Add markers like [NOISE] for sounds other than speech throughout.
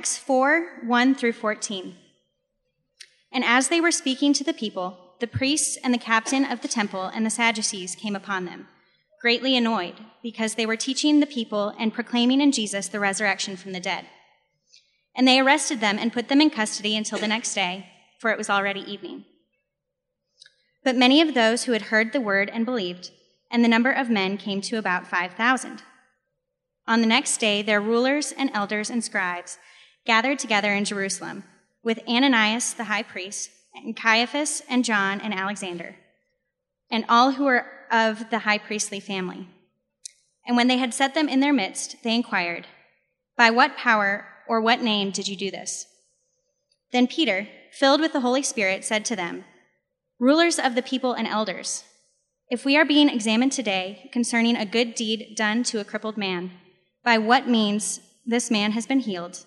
Acts 4 1 through 14. And as they were speaking to the people, the priests and the captain of the temple and the Sadducees came upon them, greatly annoyed, because they were teaching the people and proclaiming in Jesus the resurrection from the dead. And they arrested them and put them in custody until the next day, for it was already evening. But many of those who had heard the word and believed, and the number of men came to about 5,000. On the next day, their rulers and elders and scribes gathered together in Jerusalem with Ananias the high priest, and Caiaphas and John and Alexander, and all who were of the high priestly family. And when they had set them in their midst, they inquired, By what power or what name did you do this? Then Peter, filled with the Holy Spirit, said to them, Rulers of the people and elders, if we are being examined today concerning a good deed done to a crippled man, by what means this man has been healed,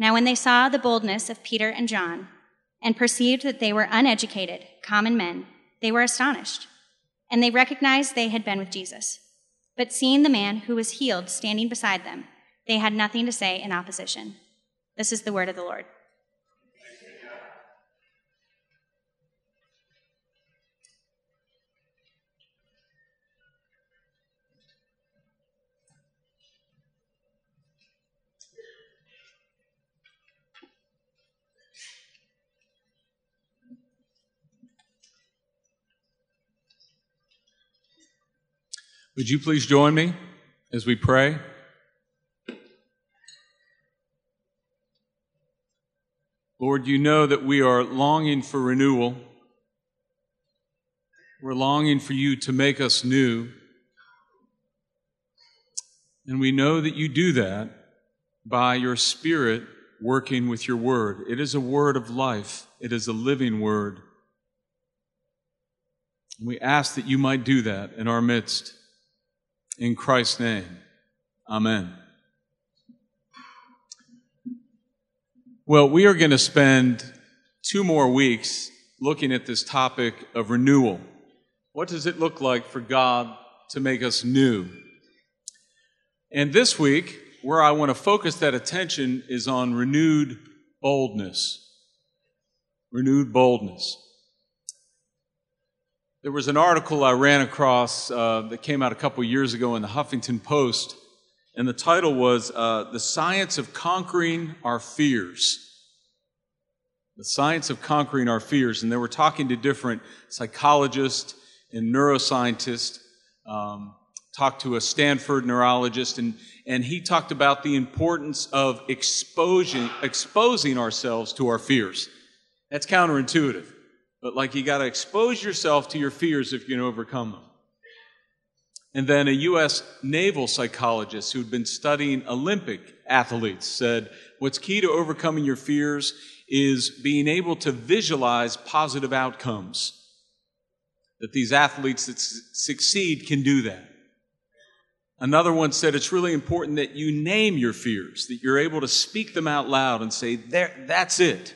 Now, when they saw the boldness of Peter and John, and perceived that they were uneducated, common men, they were astonished, and they recognized they had been with Jesus. But seeing the man who was healed standing beside them, they had nothing to say in opposition. This is the word of the Lord. Would you please join me as we pray? Lord, you know that we are longing for renewal. We're longing for you to make us new. And we know that you do that by your Spirit working with your word. It is a word of life, it is a living word. We ask that you might do that in our midst. In Christ's name, Amen. Well, we are going to spend two more weeks looking at this topic of renewal. What does it look like for God to make us new? And this week, where I want to focus that attention is on renewed boldness. Renewed boldness. There was an article I ran across uh, that came out a couple years ago in the Huffington Post and the title was uh, The Science of Conquering Our Fears. The Science of Conquering Our Fears. And they were talking to different psychologists and neuroscientists, um, talked to a Stanford neurologist, and, and he talked about the importance of exposing, exposing ourselves to our fears. That's counterintuitive. But like you got to expose yourself to your fears if you can overcome them. And then a U.S. naval psychologist who'd been studying Olympic athletes said, What's key to overcoming your fears is being able to visualize positive outcomes. That these athletes that succeed can do that. Another one said it's really important that you name your fears, that you're able to speak them out loud and say, there, that's it.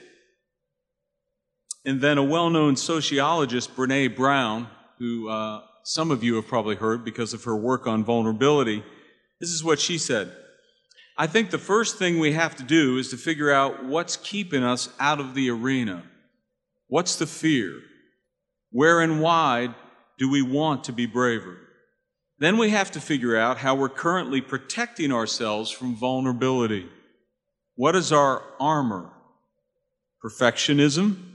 And then a well known sociologist, Brene Brown, who uh, some of you have probably heard because of her work on vulnerability. This is what she said. I think the first thing we have to do is to figure out what's keeping us out of the arena. What's the fear? Where and why do we want to be braver? Then we have to figure out how we're currently protecting ourselves from vulnerability. What is our armor? Perfectionism?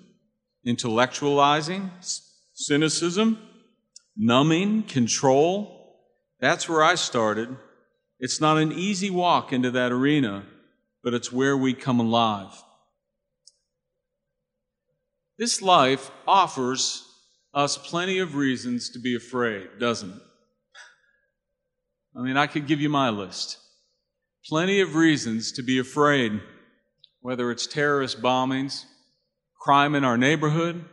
Intellectualizing? Cynicism? numbing, control. That's where I started. It's not an easy walk into that arena, but it's where we come alive. This life offers us plenty of reasons to be afraid, doesn't it? I mean, I could give you my list. Plenty of reasons to be afraid, whether it's terrorist bombings, crime in our neighborhood,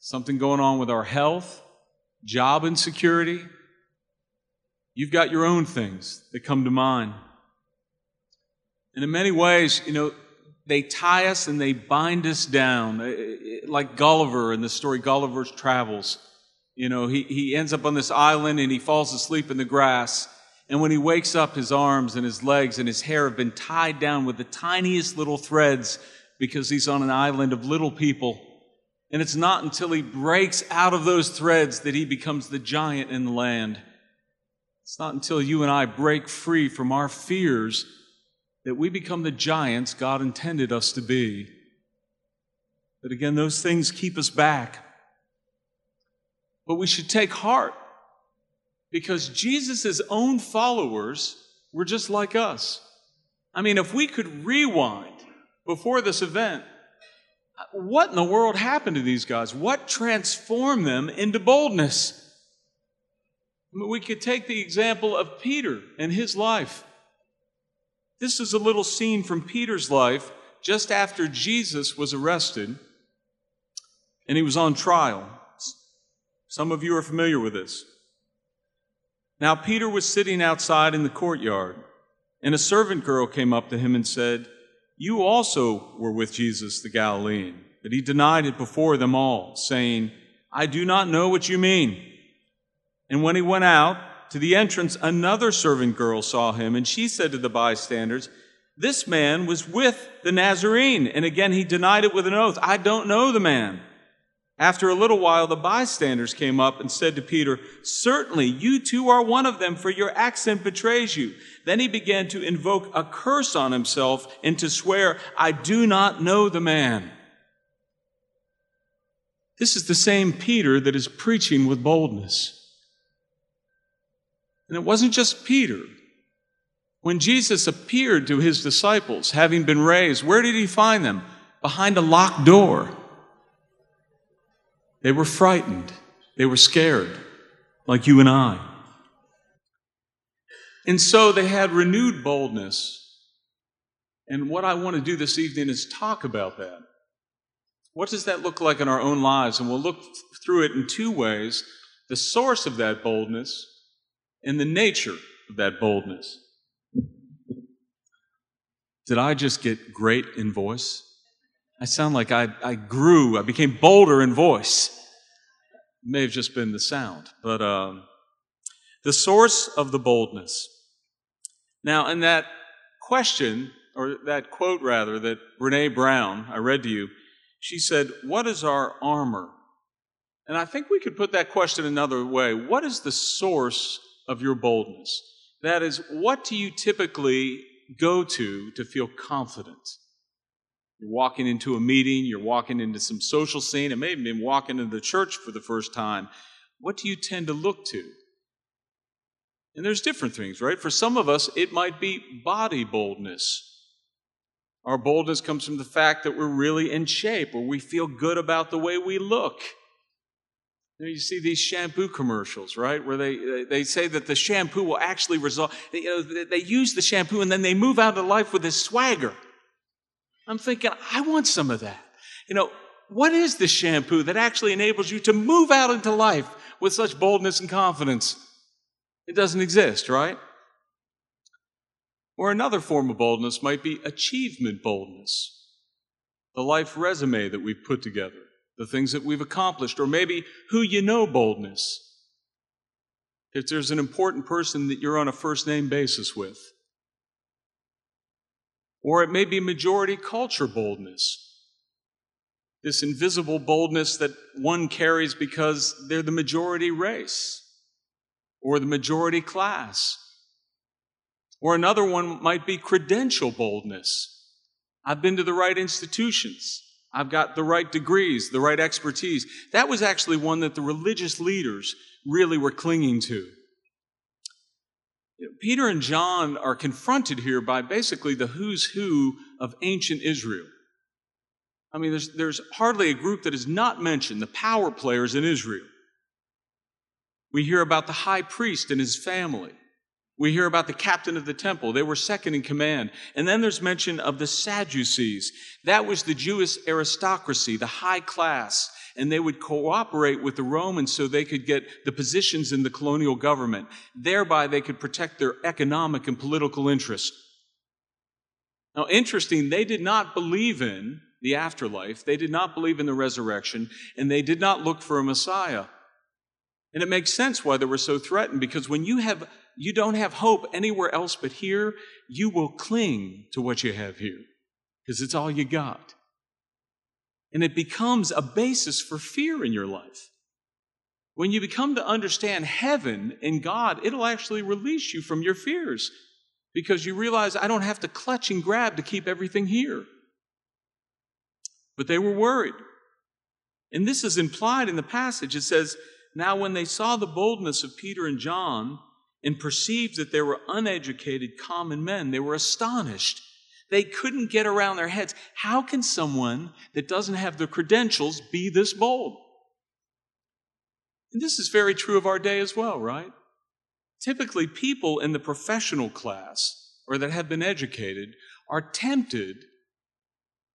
something going on with our health, job insecurity. You've got your own things that come to mind. And in many ways, you know, they tie us and they bind us down, eh, eh, like Gulliver in the story Gulliver's Travels. You know, he, he ends up on this island and he falls asleep in the grass. And when he wakes up, his arms and his legs and his hair have been tied down with the tiniest little threads because he's on an island of little people. And it's not until he breaks out of those threads that he becomes the giant in the land. It's not until you and I break free from our fears that we become the giants God intended us to be. But again, those things keep us back. But we should take heart because Jesus' own followers were just like us. I mean, if we could rewind before this event, what in the world happened to these guys? What transformed them into boldness? I mean, we could take the example of Peter and his life. This is a little scene from Peter's life just after Jesus was arrested and he was on trial. Some of you are familiar with this. Now, Peter was sitting outside in the courtyard, and a servant girl came up to him and said, You also were with Jesus the Galilean. But he denied it before them all, saying, I do not know what you mean. And when he went out, to the entrance, another servant girl saw him, and she said to the bystanders, This man was with the Nazarene. And again he denied it with an oath, I don't know the man. After a little while, the bystanders came up and said to Peter, Certainly, you too are one of them, for your accent betrays you. Then he began to invoke a curse on himself and to swear, I do not know the man. This is the same Peter that is preaching with boldness. And it wasn't just Peter. When Jesus appeared to his disciples, having been raised, where did he find them? Behind a locked door. They were frightened. They were scared, like you and I. And so they had renewed boldness. And what I want to do this evening is talk about that. What does that look like in our own lives? And we'll look through it in two ways the source of that boldness and the nature of that boldness. Did I just get great in voice? I sound like I, I grew, I became bolder in voice. It may have just been the sound, but um, the source of the boldness. Now, in that question, or that quote rather, that Brene Brown, I read to you, she said, What is our armor? And I think we could put that question another way. What is the source of your boldness. That is, what do you typically go to to feel confident? You're walking into a meeting, you're walking into some social scene, and maybe been walking into the church for the first time. What do you tend to look to? And there's different things, right? For some of us, it might be body boldness. Our boldness comes from the fact that we're really in shape or we feel good about the way we look. You, know, you see these shampoo commercials, right? Where they, they say that the shampoo will actually result, you know, they use the shampoo and then they move out of life with this swagger. I'm thinking, I want some of that. You know, what is the shampoo that actually enables you to move out into life with such boldness and confidence? It doesn't exist, right? Or another form of boldness might be achievement boldness, the life resume that we've put together the things that we've accomplished, or maybe who you know boldness. If there's an important person that you're on a first name basis with. Or it may be majority culture boldness. This invisible boldness that one carries because they're the majority race or the majority class. Or another one might be credential boldness. I've been to the right institutions. I've got the right degrees, the right expertise. That was actually one that the religious leaders really were clinging to. Peter and John are confronted here by basically the who's who of ancient Israel. I mean, there's, there's hardly a group that is not mentioned, the power players in Israel. We hear about the high priest and his family. We hear about the captain of the temple. They were second in command. And then there's mention of the Sadducees. That was the Jewish aristocracy, the high class. And they would cooperate with the Romans so they could get the positions in the colonial government. Thereby, they could protect their economic and political interests. Now, interesting, they did not believe in the afterlife. They did not believe in the resurrection, and they did not look for a Messiah. And it makes sense why they were so threatened because when you have you don't have hope anywhere else but here, you will cling to what you have here because it's all you got. And it becomes a basis for fear in your life. When you become to understand heaven and God, it'll actually release you from your fears because you realize I don't have to clutch and grab to keep everything here. But they were worried. And this is implied in the passage. It says, Now when they saw the boldness of Peter and John, and perceived that they were uneducated common men. They were astonished. They couldn't get around their heads. How can someone that doesn't have the credentials be this bold? And this is very true of our day as well, right? Typically, people in the professional class or that have been educated are tempted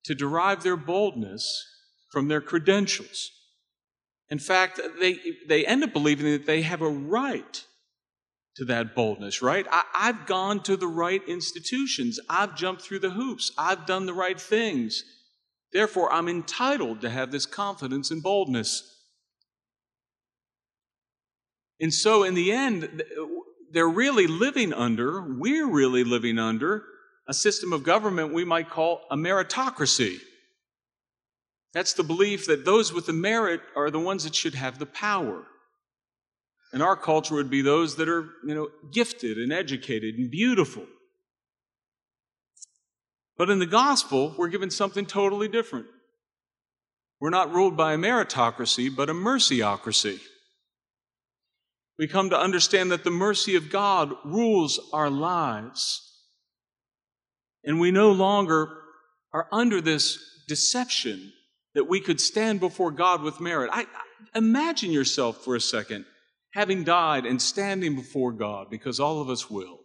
to derive their boldness from their credentials. In fact, they, they end up believing that they have a right to that boldness, right? I, have gone to the right institutions. I've jumped through the hoops. I've done the right things. Therefore, I'm entitled to have this confidence and boldness. And so, in the end, they're really living under, we're really living under, a system of government we might call a meritocracy. That's the belief that those with the merit are the ones that should have the power. In our culture would be those that are, you know, gifted and educated and beautiful. But in the gospel, we're given something totally different. We're not ruled by a meritocracy, but a mercyocracy. We come to understand that the mercy of God rules our lives. And we no longer are under this deception that we could stand before God with merit. I, imagine yourself for a second having died and standing before God, because all of us will.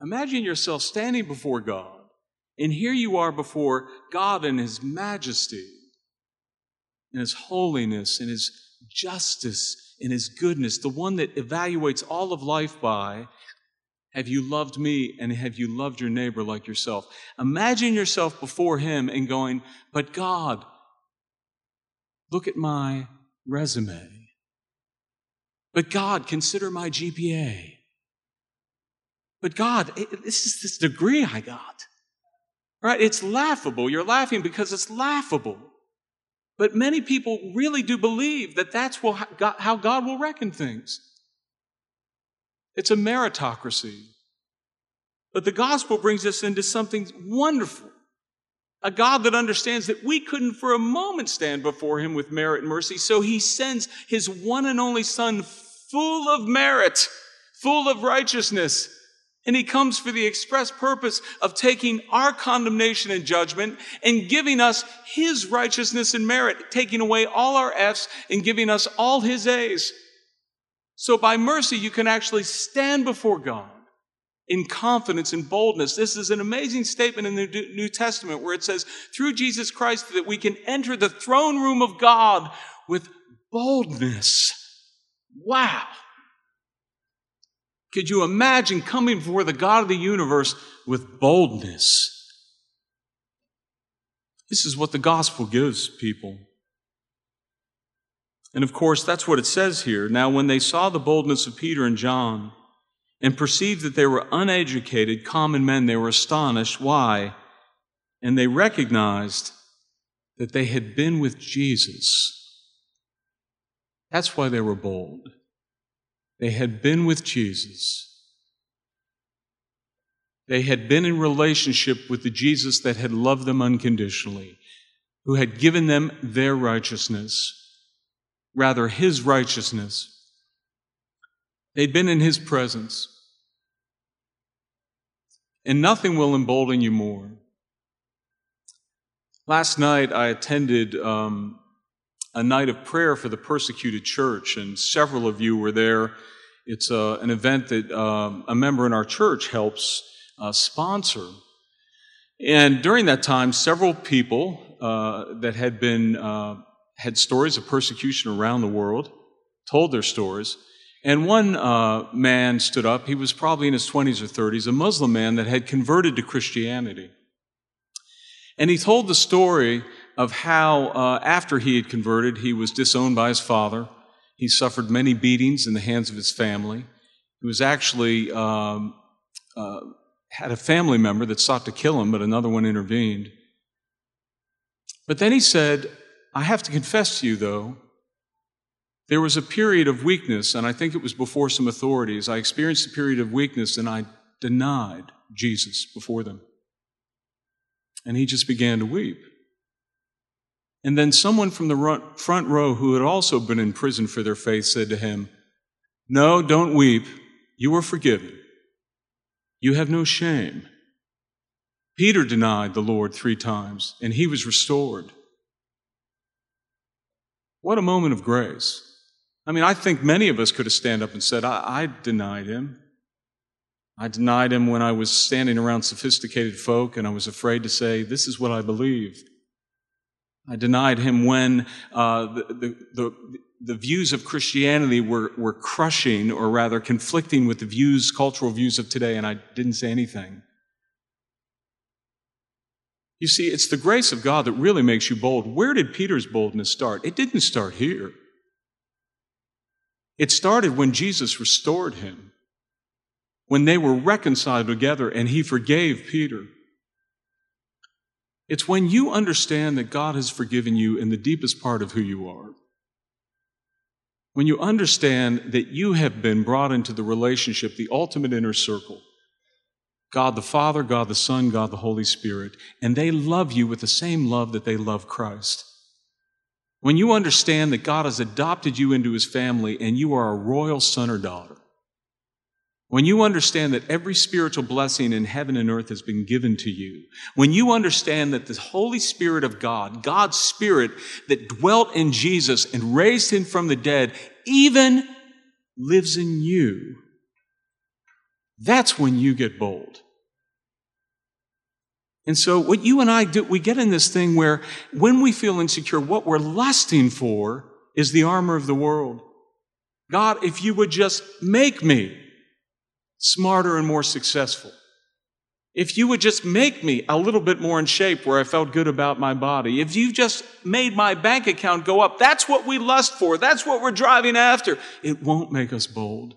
Imagine yourself standing before God, and here you are before God in His majesty, in His holiness, in His justice, in His goodness, the one that evaluates all of life by have you loved me and have you loved your neighbor like yourself? Imagine yourself before Him and going, But God, look at my resume. But God, consider my GPA. But God, this is this degree I got. Right? It's laughable. You're laughing because it's laughable. But many people really do believe that that's how God will reckon things. It's a meritocracy. But the gospel brings us into something wonderful. A God that understands that we couldn't for a moment stand before him with merit and mercy, so he sends his one and only son full of merit, full of righteousness. And he comes for the express purpose of taking our condemnation and judgment and giving us his righteousness and merit, taking away all our F's and giving us all his A's. So by mercy, you can actually stand before God in confidence and boldness. This is an amazing statement in the New Testament where it says, through Jesus Christ, that we can enter the throne room of God with boldness. Wow. Could you imagine coming before the God of the universe with boldness? This is what the gospel gives people. And of course, that's what it says here. Now, when they saw the boldness of Peter and John and perceived that they were uneducated, common men, they were astonished. Why? And they recognized that they had been with Jesus. That's why they were bold. They had been with Jesus. They had been in relationship with the Jesus that had loved them unconditionally, who had given them their righteousness, rather, his righteousness. They'd been in his presence. And nothing will embolden you more. Last night, I attended um, a night of prayer for the persecuted church, and several of you were there. It's uh, an event that uh, a member in our church helps uh, sponsor. And during that time, several people uh, that had been uh, had stories of persecution around the world told their stories. And one man stood up. He was probably in his 20s or 30s, a Muslim man that had converted to Christianity. And he told the story of how, uh, after he had converted, he was disowned by his father. He suffered many beatings in the hands of his family. He was actually um, uh, had a family member that sought to kill him, but another one intervened. But then he said, I have to confess to you, though, there was a period of weakness, and I think it was before some authorities. I experienced a period of weakness and I denied Jesus before them. And he just began to weep. And then someone from the front row who had also been in prison for their faith said to him, No, don't weep. You are forgiven. You have no shame. Peter denied the Lord three times, and he was restored. What a moment of grace. I mean, I think many of us could have stand up and said, I, I denied him. I denied him when I was standing around sophisticated folk and I was afraid to say, This is what I believe. I denied him when uh, the, the, the, the, views of Christianity were, were crushing, or rather conflicting with the views, cultural views of today, and I didn't say anything. You see, it's the grace of God that really makes you bold. Where did Peter's boldness start? It didn't start here. It started when Jesus restored him, when they were reconciled together and he forgave Peter. It's when you understand that God has forgiven you in the deepest part of who you are. When you understand that you have been brought into the relationship, the ultimate inner circle, God the Father, God the Son, God the Holy Spirit, and they love you with the same love that they love Christ. When you understand that God has adopted you into his family and you are a royal son or daughter, when you understand that every spiritual blessing in heaven and earth has been given to you, when you understand that the Holy Spirit of God, God's Spirit that dwelt in Jesus and raised him from the dead, even lives in you, that's when you get bold. And so, what you and I do, we get in this thing where when we feel insecure, what we're lusting for is the armor of the world. God, if you would just make me smarter and more successful. If you would just make me a little bit more in shape where I felt good about my body. If you just made my bank account go up, that's what we lust for. That's what we're driving after. It won't make us bold.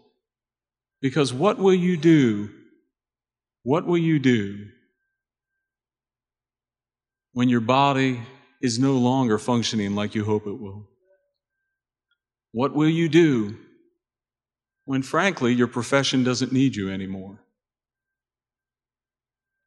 Because what will you do? What will you do when your body is no longer functioning like you hope it will? What will you do when, frankly, your profession doesn't need you anymore?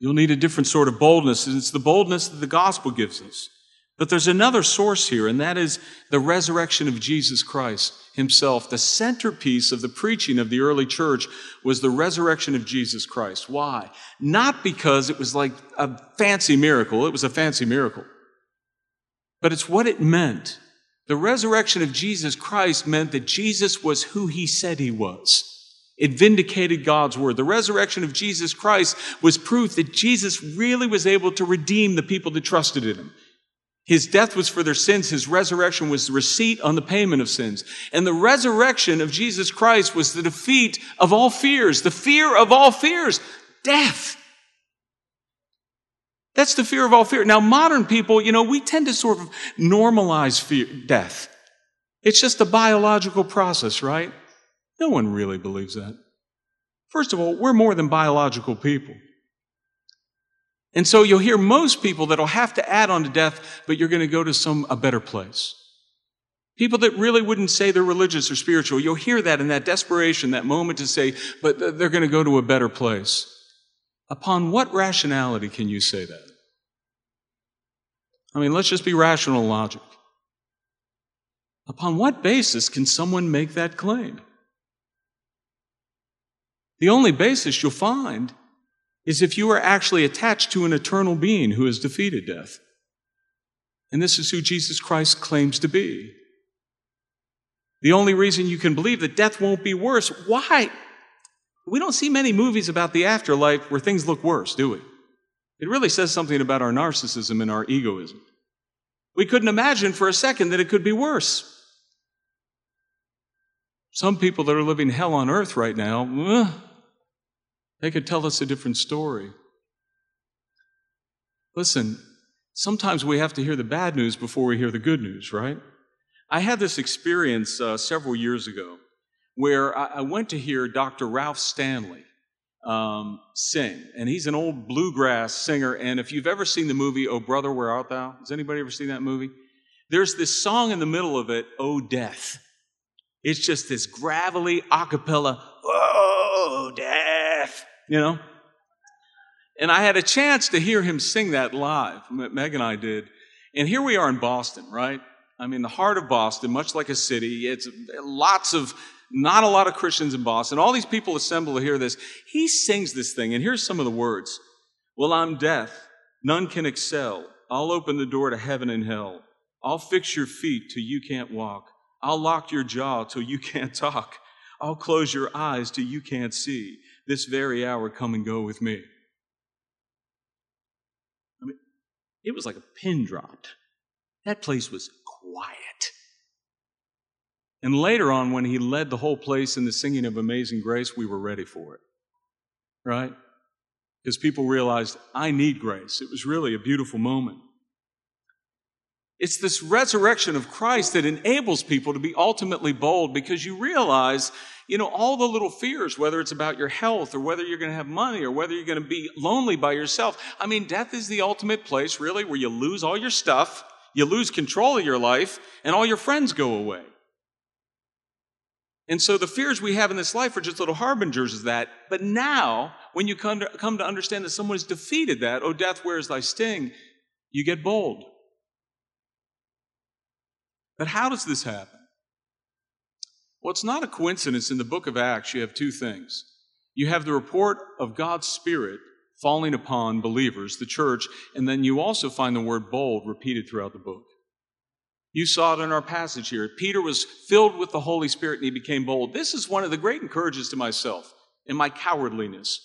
You'll need a different sort of boldness, and it's the boldness that the gospel gives us. But there's another source here, and that is the resurrection of Jesus Christ himself. The centerpiece of the preaching of the early church was the resurrection of Jesus Christ. Why? Not because it was like a fancy miracle. It was a fancy miracle. But it's what it meant. The resurrection of Jesus Christ meant that Jesus was who he said he was. It vindicated God's word. The resurrection of Jesus Christ was proof that Jesus really was able to redeem the people that trusted in him. His death was for their sins. His resurrection was the receipt on the payment of sins. And the resurrection of Jesus Christ was the defeat of all fears, the fear of all fears, death. That's the fear of all fear. Now, modern people, you know, we tend to sort of normalize fear, death. It's just a biological process, right? No one really believes that. First of all, we're more than biological people. And so you'll hear most people that'll have to add on to death, but you're going to go to some, a better place. People that really wouldn't say they're religious or spiritual, you'll hear that in that desperation, that moment to say, but they're going to go to a better place. Upon what rationality can you say that? I mean, let's just be rational logic. Upon what basis can someone make that claim? The only basis you'll find is if you are actually attached to an eternal being who has defeated death. And this is who Jesus Christ claims to be. The only reason you can believe that death won't be worse. Why? We don't see many movies about the afterlife where things look worse, do we? It really says something about our narcissism and our egoism. We couldn't imagine for a second that it could be worse. Some people that are living hell on earth right now, they could tell us a different story. Listen, sometimes we have to hear the bad news before we hear the good news, right? I had this experience uh, several years ago where I, I, went to hear Dr. Ralph Stanley um, sing, and he's an old bluegrass singer. And if you've ever seen the movie "Oh Brother, Where Art Thou," has anybody ever seen that movie? There's this song in the middle of it, "Oh Death." It's just this gravelly acapella, "Oh Death," you know. And I had a chance to hear him sing that live. Meg and I did. And here we are in Boston, right? I mean, the heart of Boston, much like a city. It's lots of, not a lot of Christians in Boston. All these people assemble to hear this. He sings this thing, and here's some of the words. Well, I'm death. None can excel. I'll open the door to heaven and hell. I'll fix your feet till you can't walk. I'll lock your jaw till you [LAUGHS] can't talk. I'll close your eyes till you can't see. This very hour, come and go with me. I mean, it was like a pin dropped. That place was quiet. And later on, when he led the whole place in the singing of Amazing Grace, we were ready for it. Right? Because people realized, I need grace. It was really a beautiful moment. It's this resurrection of Christ that enables people to be ultimately bold because you realize, you know, all the little fears, whether it's about your health or whether you're going to have money or whether you're going to be lonely by yourself. I mean, death is the ultimate place, really, where you lose all your stuff you lose control of your life, and all your friends go away. And so the fears we have in this life are just little harbingers of that. But now, when you come to, come to understand that someone has defeated that, oh, death, where is thy sting? You get bold. But how does this happen? Well, it's not a coincidence. In the book of Acts, you have two things. You have the report of God's Spirit falling upon believers, the church, and then you also find the word bold repeated throughout the book. You saw it in our passage here. Peter was filled with the Holy Spirit and he became bold. This is one of the great encouragements to myself in my cowardliness.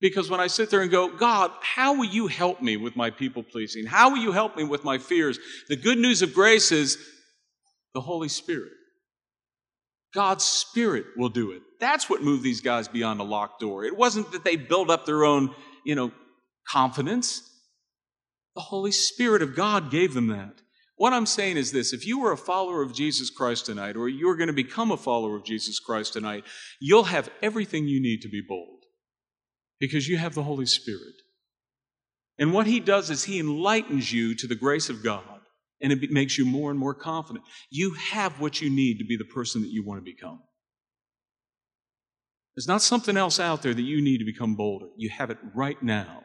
Because when I sit there and go, God, how will you help me with my people pleasing? How will you help me with my fears? The good news of grace is the Holy Spirit. God's Spirit will do it. That's what moved these guys beyond a locked door. It wasn't that they built up their own, you know, confidence. The Holy Spirit of God gave them that. What I'm saying is this if you are a follower of Jesus Christ tonight, or you're going to become a follower of Jesus Christ tonight, you'll have everything you need to be bold because you have the Holy Spirit. And what He does is He enlightens you to the grace of God and it makes you more and more confident. You have what you need to be the person that you want to become. There's not something else out there that you need to become bolder. You have it right now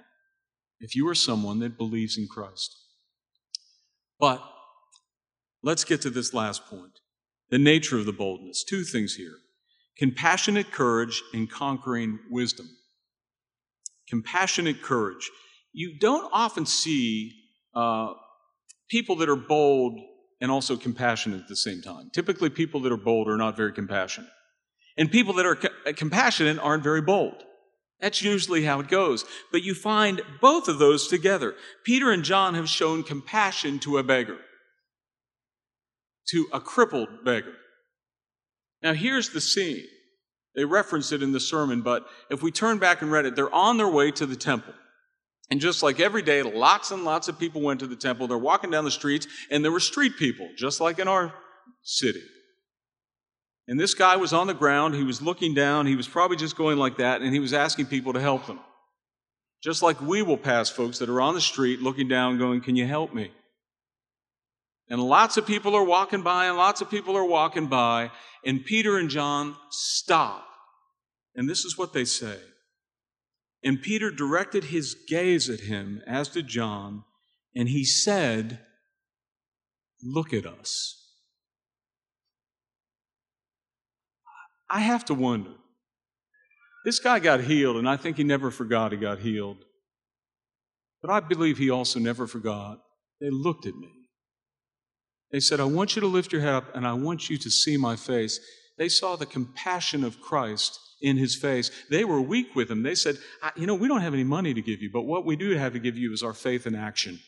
if you are someone that believes in Christ. But let's get to this last point the nature of the boldness. Two things here compassionate courage and conquering wisdom. Compassionate courage. You don't often see uh, people that are bold and also compassionate at the same time. Typically, people that are bold are not very compassionate. And people that are co- compassionate aren't very bold. That's usually how it goes. But you find both of those together. Peter and John have shown compassion to a beggar, to a crippled beggar. Now, here's the scene. They reference it in the sermon, but if we turn back and read it, they're on their way to the temple. And just like every day, lots and lots of people went to the temple. They're walking down the streets, and there were street people, just like in our city. And this guy was on the ground. He was looking down. He was probably just going like that, and he was asking people to help him. Just like we will pass folks that are on the street looking down, going, Can you help me? And lots of people are walking by, and lots of people are walking by, and Peter and John stop. And this is what they say and Peter directed his gaze at him, as did John, and he said, Look at us. I have to wonder. This guy got healed, and I think he never forgot he got healed. But I believe he also never forgot they looked at me. They said, I want you to lift your head up and I want you to see my face. They saw the compassion of Christ in his face. They were weak with him. They said, You know, we don't have any money to give you, but what we do have to give you is our faith in action.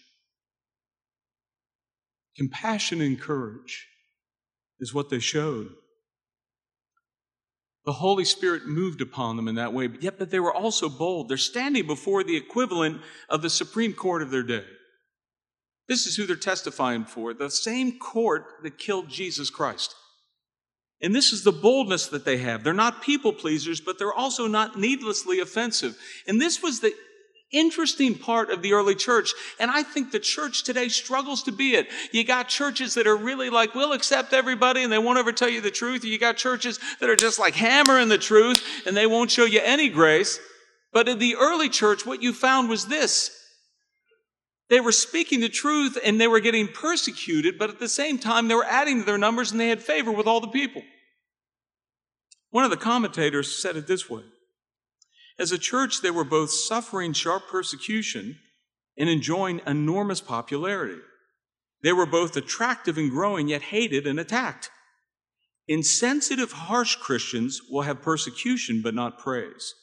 Compassion and courage is what they showed. The Holy Spirit moved upon them in that way, but yet but they were also bold. They're standing before the equivalent of the Supreme Court of their day. This is who they're testifying for, the same court that killed Jesus Christ. And this is the boldness that they have. They're not people pleasers, but they're also not needlessly offensive. And this was the interesting part of the early church. And I think the church today struggles to be it. You got churches that are really like, we'll accept everybody and they won't ever tell you the truth. You got churches that are just like hammering the truth and they won't show you any grace. But in the early church, what you found was this. They were speaking the truth and they were getting persecuted, but at the same time, they were adding to their numbers and they had favor with all the people. One of the commentators said it this way as a church, they were both suffering sharp persecution and enjoying enormous popularity. They were both attractive and growing, yet hated and attacked. Insensitive, harsh Christians will have persecution but not praise.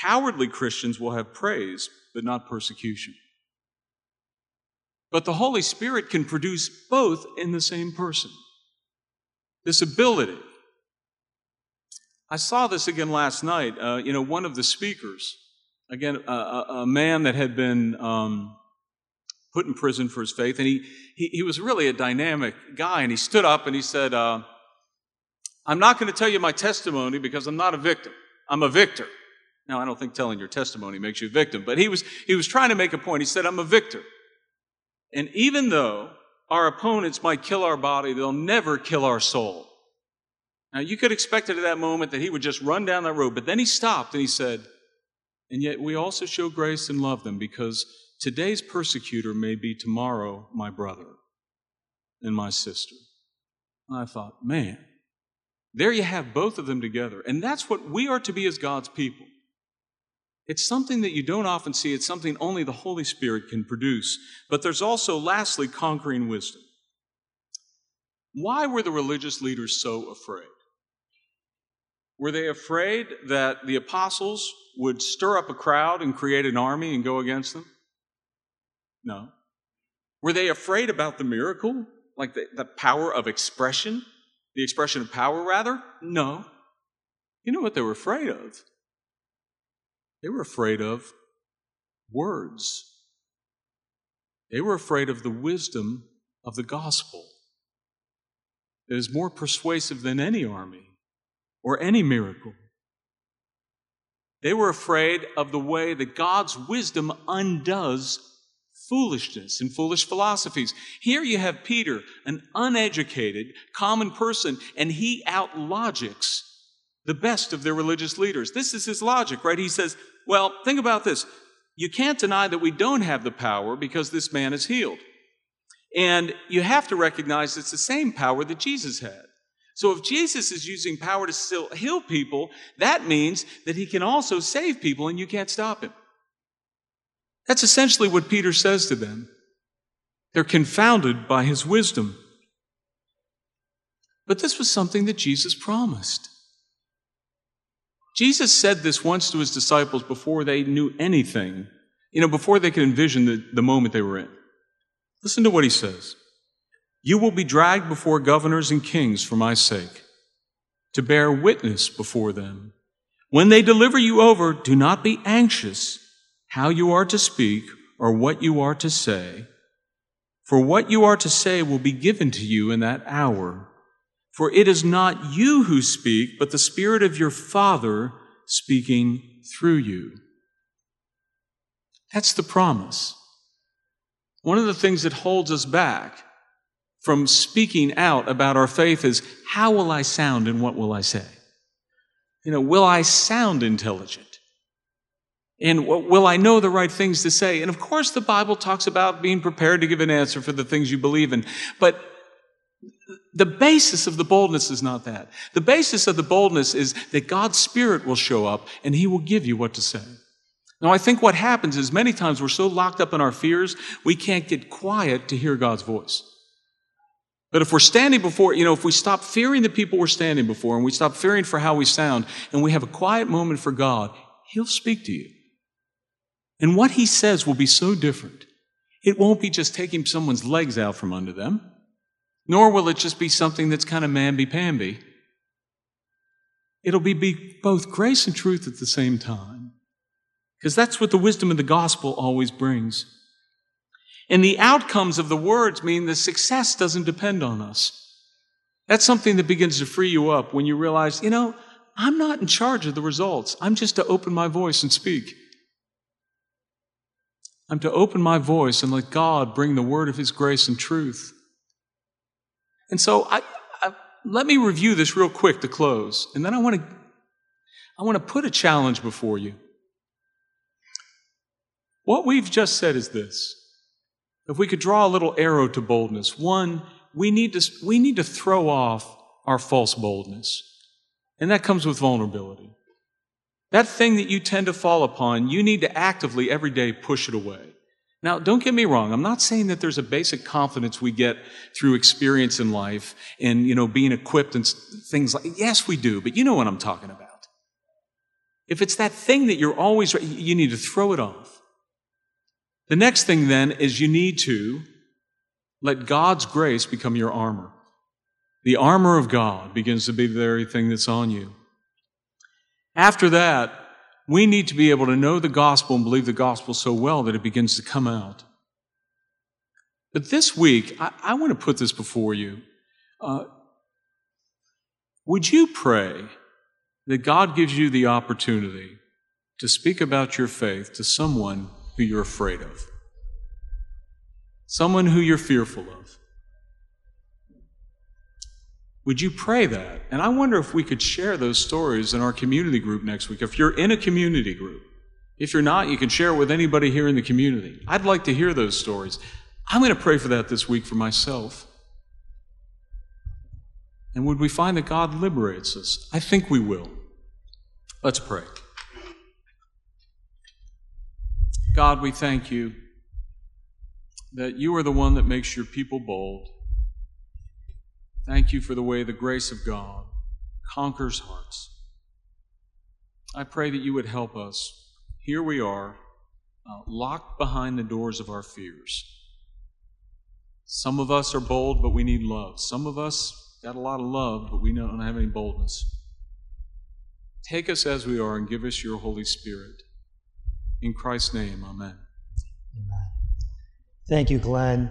Cowardly Christians will have praise but not persecution. But the Holy Spirit can produce both in the same person. This ability I saw this again last night. Uh, you know, one of the speakers, again, a, a, man that had been um, put in prison for his faith, and he, he, he, was really a dynamic guy, and he stood up and he said, uh, I'm not going to tell you my testimony because I'm not a victim. I'm a victor. Now, I don't think telling your testimony makes you a victim, but he was, he was trying to make a point. He said, I'm a victor. And even though our opponents might kill our body, they'll never kill our soul. Now, you could expect it at that moment that he would just run down that road, but then he stopped and he said, And yet we also show grace and love them because today's persecutor may be tomorrow my brother and my sister. And I thought, man, there you have both of them together. And that's what we are to be as God's people. It's something that you don't often see. It's something only the Holy Spirit can produce. But there's also, lastly, conquering wisdom. Why were the religious leaders so afraid? Were they afraid that the apostles would stir up a crowd and create an army and go against them? No. Were they afraid about the miracle? Like the, the power of expression? The expression of power, rather? No. You know what they were afraid of? They were afraid of words. They were afraid of the wisdom of the gospel that is more persuasive than any army or any miracle. They were afraid of the way that God's wisdom undoes foolishness and foolish philosophies. Here you have Peter, an uneducated, common person, and he outlogics the best of their religious leaders. This is his logic, right? He says, well, think about this. You can't deny that we don't have the power because this man is healed. And you have to recognize it's the same power that Jesus had. So if Jesus is using power to still heal people, that means that he can also save people and you can't stop him. That's essentially what Peter says to them. They're confounded by his wisdom. But this was something that Jesus promised. Jesus said this once to his disciples before they knew anything, you know, before they could envision the, the moment they were in. Listen to what he says. You will be dragged before governors and kings for my sake, to bear witness before them. When they deliver you over, do not be anxious how you are to speak or what you are to say, for what you are to say will be given to you in that hour. For it is not you who speak, but the Spirit of your Father speaking through you. That's the promise. One of the things that holds us back from speaking out about our faith is how will I sound and what will I say? You know, will I sound intelligent? And will I know the right things to say? And of course, the Bible talks about being prepared to give an answer for the things you believe in. But the basis of the boldness is not that. The basis of the boldness is that God's Spirit will show up and He will give you what to say. Now, I think what happens is many times we're so locked up in our fears, we can't get quiet to hear God's voice. But if we're standing before, you know, if we stop fearing the people we're standing before and we stop fearing for how we sound and we have a quiet moment for God, He'll speak to you. And what He says will be so different. It won't be just taking someone's legs out from under them, nor will it just be something that's kind of mamby-pamby. It'll be, be both grace and truth at the same time. Because that's what the wisdom of the gospel always brings. And the outcomes of the words mean the success doesn't depend on us. That's something that begins to free you up when you realize, you know, I'm not in charge of the results. I'm just to open my voice and speak. I'm to open my voice and let God bring the word of His grace and truth. And so I, I, let me review this real quick to close. And then I want to, I want to put a challenge before you. What we've just said is this. If we could draw a little arrow to boldness, one, we need to, we need to throw off our false boldness. And that comes with vulnerability. That thing that you tend to fall upon, you need to actively every day push it away. Now, don't get me wrong. I'm not saying that there's a basic confidence we get through experience in life and, you know, being equipped and things like, yes, we do, but you know what I'm talking about. If it's that thing that you're always, you need to throw it off. The next thing then is you need to let God's grace become your armor. The armor of God begins to be the very thing that's on you. After that, we need to be able to know the gospel and believe the gospel so well that it begins to come out. But this week, I, I want to put this before you. Uh, would you pray that God gives you the opportunity to speak about your faith to someone who you're afraid of, someone who you're fearful of? Would you pray that? And I wonder if we could share those stories in our community group next week. If you're in a community group, if you're not, you can share it with anybody here in the community. I'd like to hear those stories. I'm going to pray for that this week for myself. And would we find that God liberates us? I think we will. Let's pray. God, we thank you that you are the one that makes your people bold. Thank you for the way the grace of God conquers hearts. I pray that you would help us. Here we are, uh, locked behind the doors of our fears. Some of us are bold, but we need love. Some of us got a lot of love, but we don't have any boldness. Take us as we are and give us your Holy Spirit. In Christ's name, amen. Amen. Thank you, Glenn.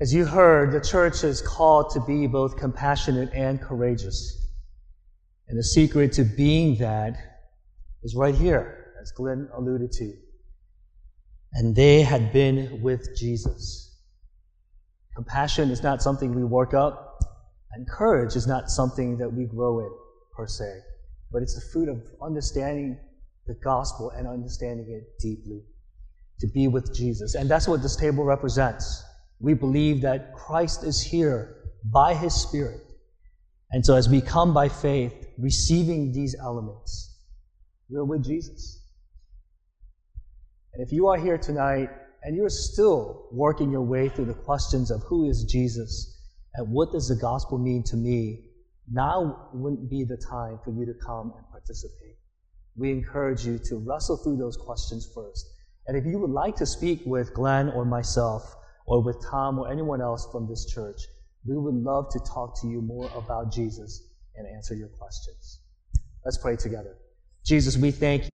As you heard, the church is called to be both compassionate and courageous. And the secret to being that is right here, as Glenn alluded to. And they had been with Jesus. Compassion is not something we work up, and courage is not something that we grow in, per se, but it's the fruit of understanding the gospel and understanding it deeply. To be with Jesus. And that's what this table represents we believe that Christ is here by His Spirit. And so as we come by faith, receiving these elements, we're with Jesus. And if you are here tonight and you're still working your way through the questions of who is Jesus and what does the gospel mean to me, now wouldn't be the time for you to come and participate. We encourage you to wrestle through those questions first. And if you would like to speak with Glenn or myself, or with Tom or anyone else from this church, we would love to talk to you more about Jesus and answer your questions. Let's pray together. Jesus, we thank you.